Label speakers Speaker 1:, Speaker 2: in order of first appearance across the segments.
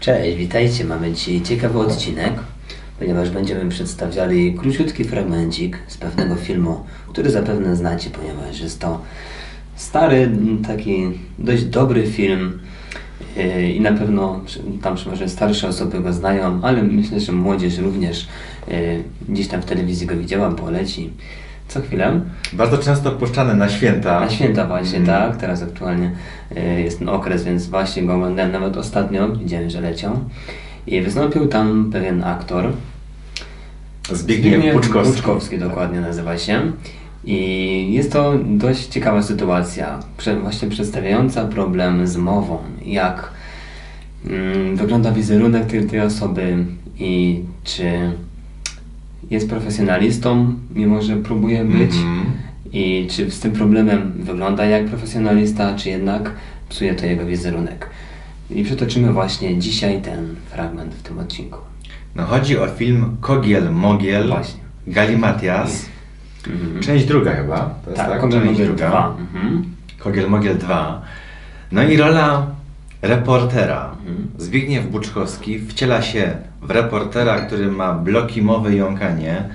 Speaker 1: Cześć, witajcie. Mamy dzisiaj ciekawy odcinek, ponieważ będziemy przedstawiali króciutki fragmencik z pewnego filmu, który zapewne znacie, ponieważ jest to stary, taki dość dobry film yy, i na pewno tam przeważnie starsze osoby go znają, ale myślę, że młodzież również yy, gdzieś tam w telewizji go widziała, poleci co chwilę.
Speaker 2: Bardzo często puszczane na święta.
Speaker 1: Na święta właśnie, tak. Teraz aktualnie y, jest ten okres, więc właśnie go oglądałem nawet ostatnio, widziałem, że leciał. I wystąpił tam pewien aktor.
Speaker 2: Zbigniew Buczkowski.
Speaker 1: Buczkowski dokładnie nazywa się. I jest to dość ciekawa sytuacja, właśnie przedstawiająca problem z mową. Jak mm, wygląda wizerunek tej, tej osoby i czy jest profesjonalistą, mimo że próbuje być.
Speaker 2: Mhm.
Speaker 1: I czy z tym problemem wygląda jak profesjonalista, czy jednak psuje to jego wizerunek. I przytoczymy właśnie dzisiaj ten fragment w tym odcinku.
Speaker 2: No, chodzi o film Kogiel Mogiel
Speaker 1: Właśnie.
Speaker 2: Galimatias.
Speaker 1: Mhm.
Speaker 2: Część druga chyba. To jest
Speaker 1: Tak,
Speaker 2: Część
Speaker 1: Kogiel
Speaker 2: druga.
Speaker 1: 2. Mhm.
Speaker 2: Kogiel Mogiel 2. No i rola reportera.
Speaker 1: Mhm.
Speaker 2: Zbigniew Buczkowski wciela się w reportera, który ma bloki mowy i jąkanie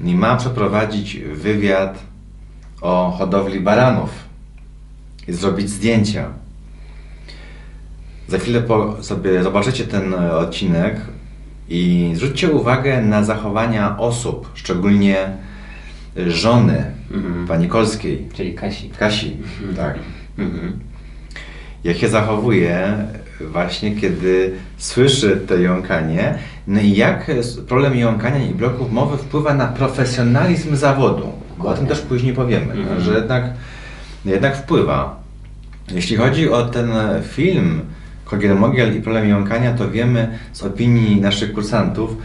Speaker 2: i ma przeprowadzić wywiad o hodowli baranów i zrobić zdjęcia. Za chwilę sobie zobaczycie ten e, odcinek i zwróćcie uwagę na zachowania osób, szczególnie żony
Speaker 1: Mhm.
Speaker 2: pani Kolskiej,
Speaker 1: Czyli Kasi.
Speaker 2: Kasi, tak.
Speaker 1: Mhm.
Speaker 2: Jak się zachowuje właśnie, kiedy słyszy to jąkanie, no i jak problem jąkania i bloków mowy wpływa na profesjonalizm zawodu. Bo o tym też później powiemy,
Speaker 1: Mhm.
Speaker 2: że jednak, jednak wpływa. Jeśli chodzi o ten film Kogiel Mogiel i problem jąkania, to wiemy z opinii naszych kursantów,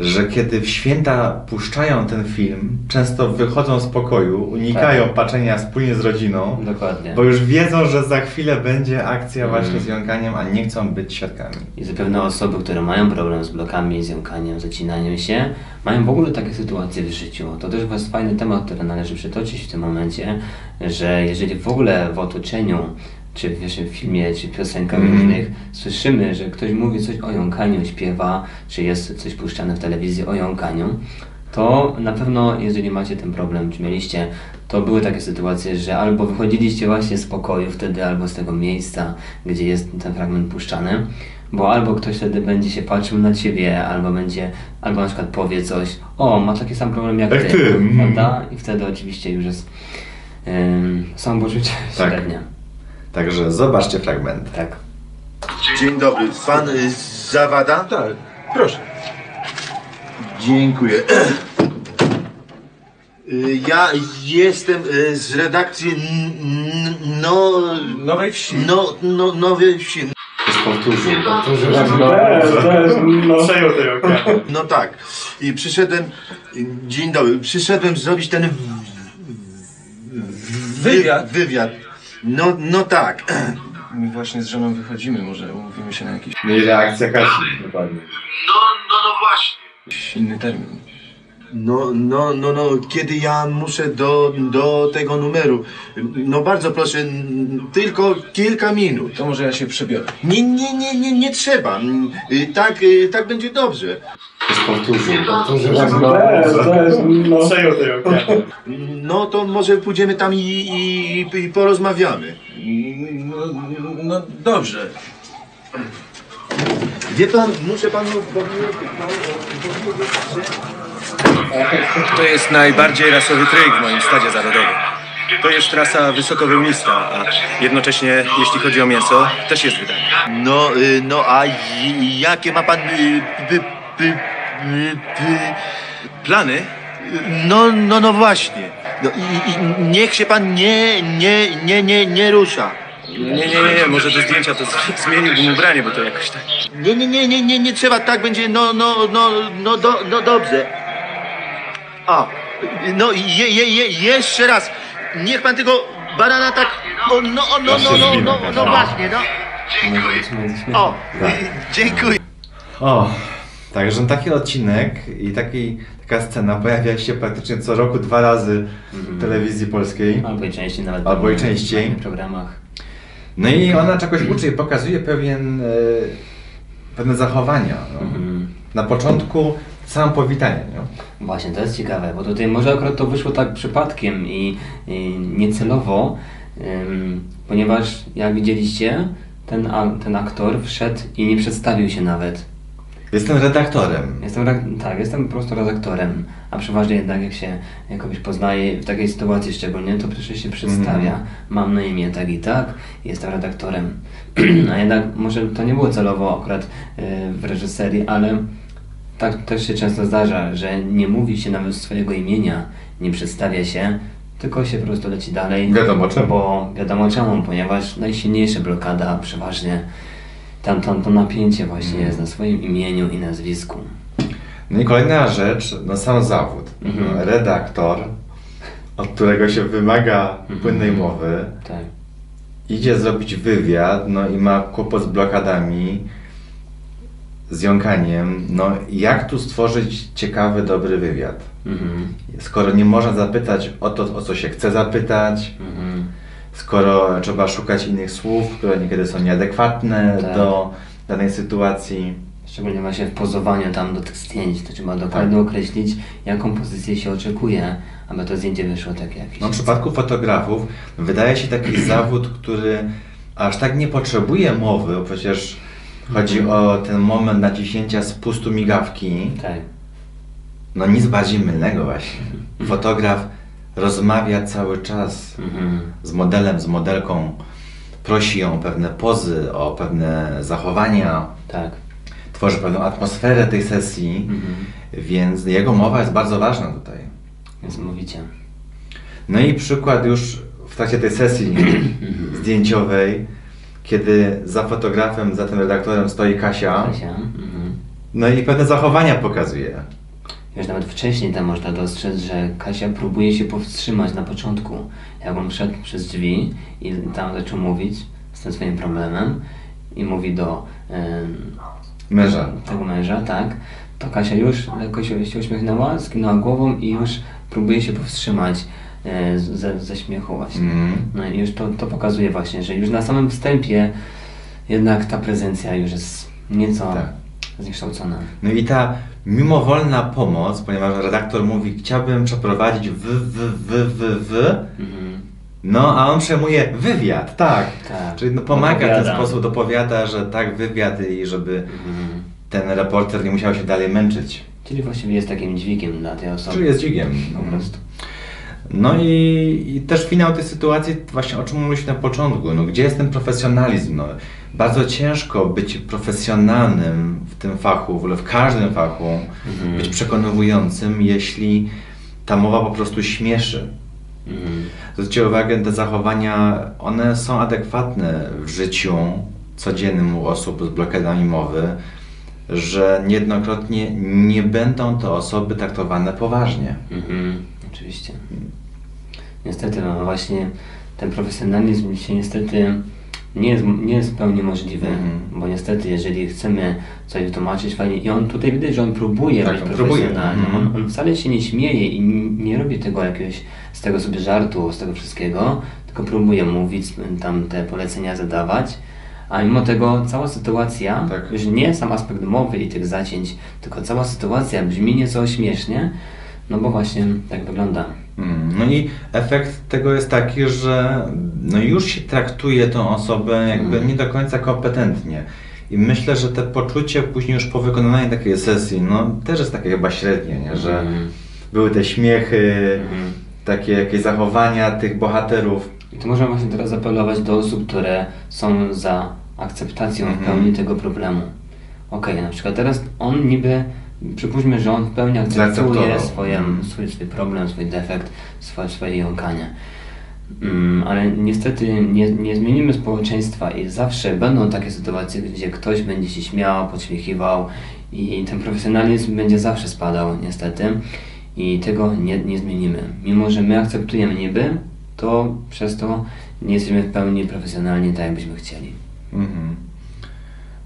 Speaker 2: że kiedy w święta puszczają ten film, często wychodzą z pokoju, unikają
Speaker 1: Tak.
Speaker 2: patrzenia wspólnie z rodziną,
Speaker 1: Dokładnie.
Speaker 2: bo już wiedzą, że za chwilę będzie akcja
Speaker 1: Mhm.
Speaker 2: właśnie z jąkaniem, a nie chcą być świadkami.
Speaker 1: I zapewne osoby, które mają problem z blokami, z jąkaniem, zacinaniem się, mają w ogóle takie sytuacje w życiu. To też jest fajny temat, który należy przytoczyć w tym momencie, że jeżeli w ogóle w otoczeniu, czy w naszym filmie, czy piosenkach
Speaker 2: Mhm.
Speaker 1: różnych słyszymy, że ktoś mówi coś o jąkaniu, śpiewa, czy jest coś puszczane w telewizji o jąkaniu, to na pewno, jeżeli macie ten problem, czy mieliście, to były takie sytuacje, że albo wychodziliście właśnie z pokoju wtedy, albo z tego miejsca, gdzie jest ten fragment puszczany, bo albo ktoś wtedy będzie się patrzył na ciebie, albo będzie, albo na przykład powie coś, o, ma taki sam problem jak
Speaker 2: Jak
Speaker 1: ty,
Speaker 2: ty, mm.
Speaker 1: prawda? I wtedy oczywiście już jest um, samopoczucie
Speaker 2: Tak.
Speaker 1: średnie.
Speaker 2: Także zobaczcie fragment.
Speaker 1: Tak.
Speaker 3: Dzień dobry. Pan y, Zawada?
Speaker 4: Tak, proszę.
Speaker 3: Dziękuję. Y, Ja jestem y, z redakcji n- n- no,
Speaker 4: Nowej wsi.
Speaker 3: no, no, Nowej Wsi.
Speaker 2: Już powtórzył.
Speaker 4: Też, też, no. Przejął te jąkanie.
Speaker 3: No tak. I przyszedłem, y, dzień dobry, przyszedłem zrobić ten w- w-
Speaker 4: Wywiad.
Speaker 3: wywiad. No, no tak.
Speaker 4: My właśnie z żoną wychodzimy, może umówimy się na jakiś
Speaker 2: No i reakcja Kasi. Dokładnie.
Speaker 3: No, no, no właśnie.
Speaker 4: inny termin.
Speaker 3: No, no, no, no, kiedy ja muszę do, do tego numeru. No bardzo proszę, n- tylko kilka minut.
Speaker 4: To może ja się przebiorę.
Speaker 3: Nie, nie, nie, nie, nie trzeba. Y, Tak, y, tak będzie dobrze.
Speaker 2: Powtórzył.
Speaker 4: No. Przejął.
Speaker 3: No to może pójdziemy tam i, i, i porozmawiamy.
Speaker 4: No, no dobrze.
Speaker 3: Wie pan, muszę panu powiedzieć, że...
Speaker 4: To jest najbardziej rasowy tryk w moim stadzie zawodowym. To jest trasa wysokowyłnista, a jednocześnie, jeśli chodzi o mięso, też jest wydanie.
Speaker 3: No, y, no, a jakie ma pan... y,
Speaker 4: Plany?
Speaker 3: no, no, no właśnie. No, i, i niech się pan nie, nie, nie, nie, nie rusza.
Speaker 4: Nie, nie, nie, nie, może do zdjęcia to zmieniłbym ubranie, bo to jakoś tak...
Speaker 3: Nie, nie, nie, nie, nie, nie trzeba, tak będzie, no, no, no, no, do, no dobrze. A, no, je, je, je, jeszcze raz. Niech pan tego barana tak, o, no, o, no, no, no, no, no, właśnie, no. O, dziękuję.
Speaker 2: O, także taki odcinek i taki, taka scena pojawia się praktycznie co roku dwa razy w telewizji polskiej.
Speaker 1: Albo i częściej nawet.
Speaker 2: Albo i
Speaker 1: w
Speaker 2: częściej.
Speaker 1: innych programach.
Speaker 2: No i ona czegoś uczy i pokazuje pewien, e, pewne zachowania. No.
Speaker 1: Mhm.
Speaker 2: Na początku samo powitanie. Nie?
Speaker 1: Właśnie, to jest ciekawe, bo tutaj może akurat to wyszło tak przypadkiem i, i niecelowo, ym, ponieważ jak widzieliście, ten, ten aktor wszedł i nie przedstawił się nawet.
Speaker 2: Jestem redaktorem.
Speaker 1: Jestem, tak, jestem po prostu redaktorem, a przeważnie jednak jak się kogoś poznaje w takiej sytuacji szczególnie, to przecież się przedstawia.
Speaker 2: Mhm.
Speaker 1: Mam na imię tak i tak, jestem redaktorem. a jednak może to nie było celowo akurat y, w reżyserii, ale tak też się często zdarza, że nie mówi się nawet swojego imienia, nie przedstawia się, tylko się po prostu leci dalej.
Speaker 2: Wiadomo czemu.
Speaker 1: Bo wiadomo czemu, ponieważ najsilniejsza blokada przeważnie tam, tam to napięcie właśnie
Speaker 2: Mhm.
Speaker 1: jest na swoim imieniu i nazwisku.
Speaker 2: No i kolejna rzecz, no sam zawód.
Speaker 1: Mhm.
Speaker 2: No, redaktor, od którego się wymaga
Speaker 1: Mhm.
Speaker 2: płynnej mowy,
Speaker 1: Tak.
Speaker 2: idzie zrobić wywiad, no i ma kłopot z blokadami, z jąkaniem. No jak tu stworzyć ciekawy, dobry wywiad?
Speaker 1: Mhm.
Speaker 2: Skoro nie można zapytać o to, o co się chce zapytać,
Speaker 1: Mhm.
Speaker 2: Skoro trzeba szukać innych słów, które niekiedy są nieadekwatne
Speaker 1: Tak.
Speaker 2: do danej sytuacji.
Speaker 1: Szczególnie właśnie w pozowaniu tam do tych zdjęć, to trzeba dokładnie
Speaker 2: Tak.
Speaker 1: określić, jaką pozycję się oczekuje, aby to zdjęcie wyszło takie jakieś.
Speaker 2: No, w przypadku fotografów wydaje się taki zawód, który aż tak nie potrzebuje mowy, bo przecież chodzi o ten moment naciśnięcia spustu migawki.
Speaker 1: Tak.
Speaker 2: No nic bardziej mylnego właśnie. Fotograf rozmawia cały czas
Speaker 1: Mhm.
Speaker 2: z modelem, z modelką, prosi ją o pewne pozy, o pewne zachowania,
Speaker 1: Tak.
Speaker 2: tworzy pewną atmosferę tej sesji,
Speaker 1: Mhm.
Speaker 2: więc jego mowa jest bardzo ważna tutaj.
Speaker 1: Więc mówicie.
Speaker 2: No i przykład już w trakcie tej sesji zdjęciowej, kiedy za fotografem, za tym redaktorem stoi Kasia,
Speaker 1: Kasia. Mhm.
Speaker 2: no i pewne zachowania pokazuje.
Speaker 1: Już nawet wcześniej tam można dostrzec, że Kasia próbuje się powstrzymać na początku. Jak on wszedł przez drzwi i tam zaczął mówić z tym swoim problemem i mówi do em,
Speaker 2: Męża.
Speaker 1: tego męża, tak, to Kasia już lekko się, się uśmiechnęła, skinęła głową i już próbuje się powstrzymać z- ze, ze śmiechu właśnie.
Speaker 2: Mhm.
Speaker 1: No i już to, to pokazuje właśnie, że już na samym wstępie jednak ta prezencja już jest nieco
Speaker 2: Tak.
Speaker 1: zniekształcona.
Speaker 2: No i ta mimowolna pomoc, ponieważ redaktor mówi, chciałbym przeprowadzić w, w, w, w, w,
Speaker 1: Mhm.
Speaker 2: no a on przejmuje wywiad, tak.
Speaker 1: Tak.
Speaker 2: Czyli no, pomaga w ten sposób, dopowiada, że tak, wywiad i żeby
Speaker 1: Mhm.
Speaker 2: ten reporter nie musiał się dalej męczyć.
Speaker 1: Czyli właściwie jest takim dźwigiem dla tej osoby.
Speaker 2: Czyli jest dźwigiem.
Speaker 1: Po prostu.
Speaker 2: No i, i też finał tej sytuacji, właśnie o czym mówiliśmy na początku, no gdzie jest ten profesjonalizm? No, bardzo ciężko być profesjonalnym w tym fachu, w ogóle w każdym fachu,
Speaker 1: Mhm.
Speaker 2: być przekonującym, jeśli ta mowa po prostu śmieszy.
Speaker 1: Mhm.
Speaker 2: Zwróćcie uwagę, te zachowania, one są adekwatne w życiu codziennym u osób z blokadami mowy, że niejednokrotnie nie będą to osoby traktowane poważnie.
Speaker 1: Mhm. Oczywiście. Niestety, no właśnie ten profesjonalizm się niestety nie jest, nie jest w pełni możliwy,
Speaker 2: Mhm.
Speaker 1: bo niestety jeżeli chcemy coś wytłumaczyć fajnie i on tutaj widać, że on próbuje
Speaker 2: Tak,
Speaker 1: być profesjonalny,
Speaker 2: Mhm.
Speaker 1: on, on wcale się nie śmieje i nie, nie robi tego jakiegoś z tego sobie żartu, z tego wszystkiego, tylko próbuje mówić, tam te polecenia zadawać, a mimo tego cała sytuacja,
Speaker 2: Tak.
Speaker 1: już nie sam aspekt mowy i tych zacięć, tylko cała sytuacja brzmi nieco śmiesznie, no bo właśnie tak wygląda.
Speaker 2: Mm, No i efekt tego jest taki, że no już się traktuje tą osobę jakby
Speaker 1: Mhm.
Speaker 2: nie do końca kompetentnie. I myślę, że te poczucie później już po wykonaniu takiej sesji, no też jest takie chyba średnie, nie? że
Speaker 1: Mhm.
Speaker 2: były te śmiechy,
Speaker 1: Mhm.
Speaker 2: takie jakieś zachowania tych bohaterów.
Speaker 1: I tu możemy właśnie teraz apelować do osób, które są za akceptacją w
Speaker 2: Mhm.
Speaker 1: pełni tego problemu. Okej, na przykład teraz on niby, przypuśćmy, że on w pełni akceptuje swoje,
Speaker 2: Mhm.
Speaker 1: swój, swój problem, swój defekt, swoje, swoje jąkanie. Mm, ale niestety nie, nie zmienimy społeczeństwa i zawsze będą takie sytuacje, gdzie ktoś będzie się śmiał, podśmiechiwał i ten profesjonalizm będzie zawsze spadał niestety i tego nie, nie zmienimy. Mimo, że my akceptujemy niby, to przez to nie jesteśmy w pełni profesjonalni tak, jakbyśmy chcieli.
Speaker 2: Mhm.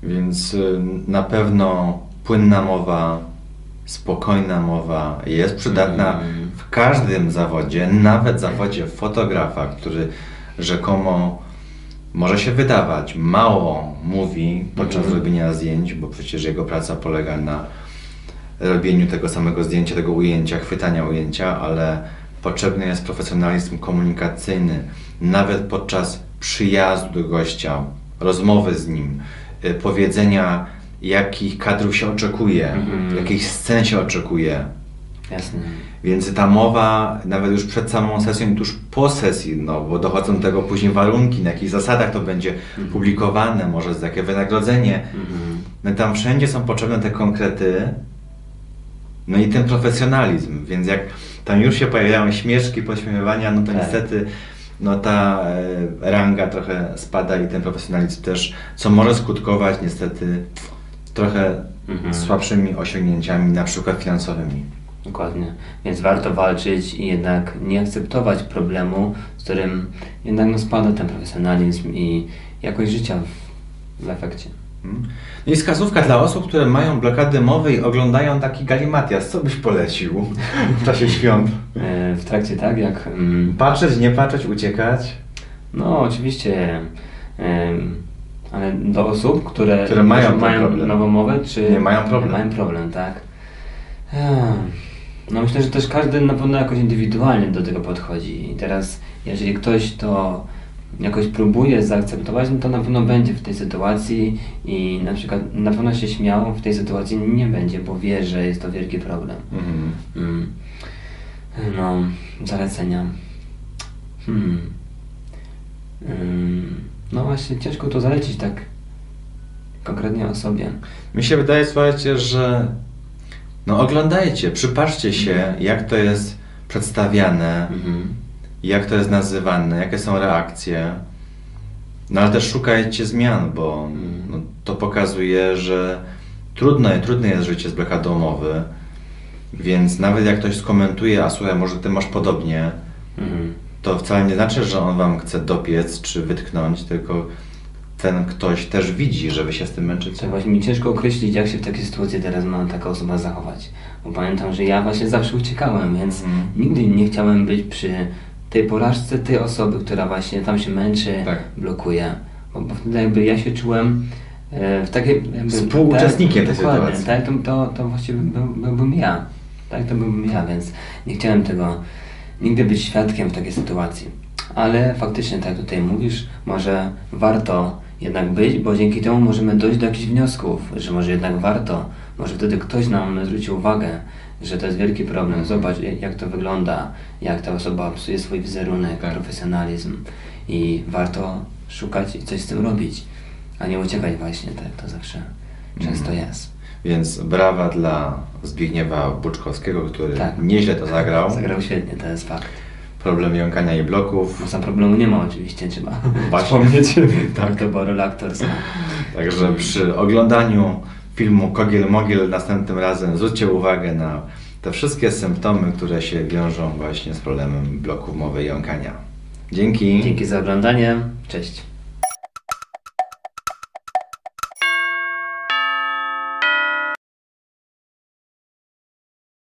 Speaker 2: Więc y, na pewno płynna mowa, spokojna mowa jest przydatna
Speaker 1: Mhm.
Speaker 2: w każdym zawodzie, nawet zawodzie fotografa, który rzekomo może się wydawać, mało mówi podczas
Speaker 1: Mhm.
Speaker 2: robienia zdjęć, bo przecież jego praca polega na robieniu tego samego zdjęcia, tego ujęcia, chwytania ujęcia, ale potrzebny jest profesjonalizm komunikacyjny, nawet podczas przyjazdu do gościa, rozmowy z nim, y, powiedzenia, jakich kadrów się oczekuje,
Speaker 1: Mhm.
Speaker 2: jakich scen się oczekuje.
Speaker 1: Jasne.
Speaker 2: Więc ta mowa, nawet już przed samą sesją i tuż po sesji, no bo dochodzą do tego później warunki, na jakich zasadach to będzie publikowane, może za jakie wynagrodzenie.
Speaker 1: Mhm.
Speaker 2: No tam wszędzie są potrzebne te konkrety, no i ten profesjonalizm, więc jak tam już się pojawiają śmieszki, pośmiewania, no to
Speaker 1: Tak.
Speaker 2: niestety no ta e, ranga trochę spada i ten profesjonalizm też, co może skutkować niestety trochę
Speaker 1: Mhm.
Speaker 2: słabszymi osiągnięciami, na przykład finansowymi.
Speaker 1: Dokładnie. Więc warto walczyć i jednak nie akceptować problemu, z którym jednak no, spada ten profesjonalizm i jakość życia w, w efekcie.
Speaker 2: Mm. No i wskazówka dla osób, które mają blokady mowy i oglądają taki galimatias. Co byś polecił w czasie świąt?
Speaker 1: E, W trakcie tak, jak... mm,
Speaker 2: Patrzeć, nie patrzeć, uciekać?
Speaker 1: No, oczywiście. Ale do osób, które,
Speaker 2: Które mają
Speaker 1: mają
Speaker 2: problem.
Speaker 1: nową mowę, czy
Speaker 2: Nie mają problem.
Speaker 1: Nie mają problem, tak. No myślę, że też każdy na pewno jakoś indywidualnie do tego podchodzi. I teraz, jeżeli ktoś to jakoś próbuje zaakceptować, no to na pewno będzie w tej sytuacji i na przykład na pewno się śmiał w tej sytuacji nie będzie, bo wie, że jest to wielki problem.
Speaker 2: Mhm.
Speaker 1: Mm. No, zalecenia. Hmm. Ym, No właśnie, ciężko to zalecić tak konkretnie osobie.
Speaker 2: Mi się wydaje, słuchajcie, że no oglądajcie, przypatrzcie się, jak to jest przedstawiane,
Speaker 1: Mhm.
Speaker 2: jak to jest nazywane, jakie są reakcje. No ale też szukajcie zmian, bo no, to pokazuje, że trudne, trudne jest życie z blokadą mowy, więc nawet jak ktoś skomentuje, a słuchaj, może ty masz podobnie,
Speaker 1: Mhm.
Speaker 2: To wcale nie znaczy, że on wam chce dopiec czy wytknąć, tylko ten ktoś też widzi, że wy się z tym męczycie.
Speaker 1: To właśnie mi ciężko określić, jak się w takiej sytuacji teraz ma taka osoba zachować. Bo pamiętam, że ja właśnie zawsze uciekałem, więc
Speaker 2: Mhm.
Speaker 1: nigdy nie chciałem być przy tej porażce tej osoby, która właśnie tam się męczy,
Speaker 2: Tak.
Speaker 1: blokuje. Bo, bo wtedy jakby ja się czułem e, w takiej... Jakby,
Speaker 2: Współuczestnikiem tej sytuacji.
Speaker 1: Tak, to, to, to właściwie był, byłbym ja. Tak, to byłbym ja, więc nie chciałem tego nigdy być świadkiem w takiej sytuacji. Ale faktycznie, tak jak tutaj mówisz, może warto jednak być, bo dzięki temu możemy dojść do jakichś wniosków, że może jednak warto, może wtedy ktoś nam zwróci uwagę, że to jest wielki problem. Zobacz, jak- to wygląda, jak ta osoba psuje swój wizerunek,
Speaker 2: Tak.
Speaker 1: profesjonalizm i warto szukać i coś z tym robić, a nie uciekać właśnie, tak to zawsze często
Speaker 2: Mhm.
Speaker 1: jest.
Speaker 2: Więc brawa dla Zbigniewa Buczkowskiego, który
Speaker 1: Tak.
Speaker 2: nieźle to zagrał.
Speaker 1: Zagrał świetnie, to jest fakt.
Speaker 2: Problem jąkania i bloków.
Speaker 1: Bo sam problemu nie ma oczywiście, trzeba wspomnieć. tak, to była rola aktorska.
Speaker 2: Także przy oglądaniu filmu Kogiel Mogiel następnym razem zwróćcie uwagę na te wszystkie symptomy, które się wiążą właśnie z problemem bloków mowy i jąkania. Dzięki.
Speaker 1: Dzięki za oglądanie. Cześć.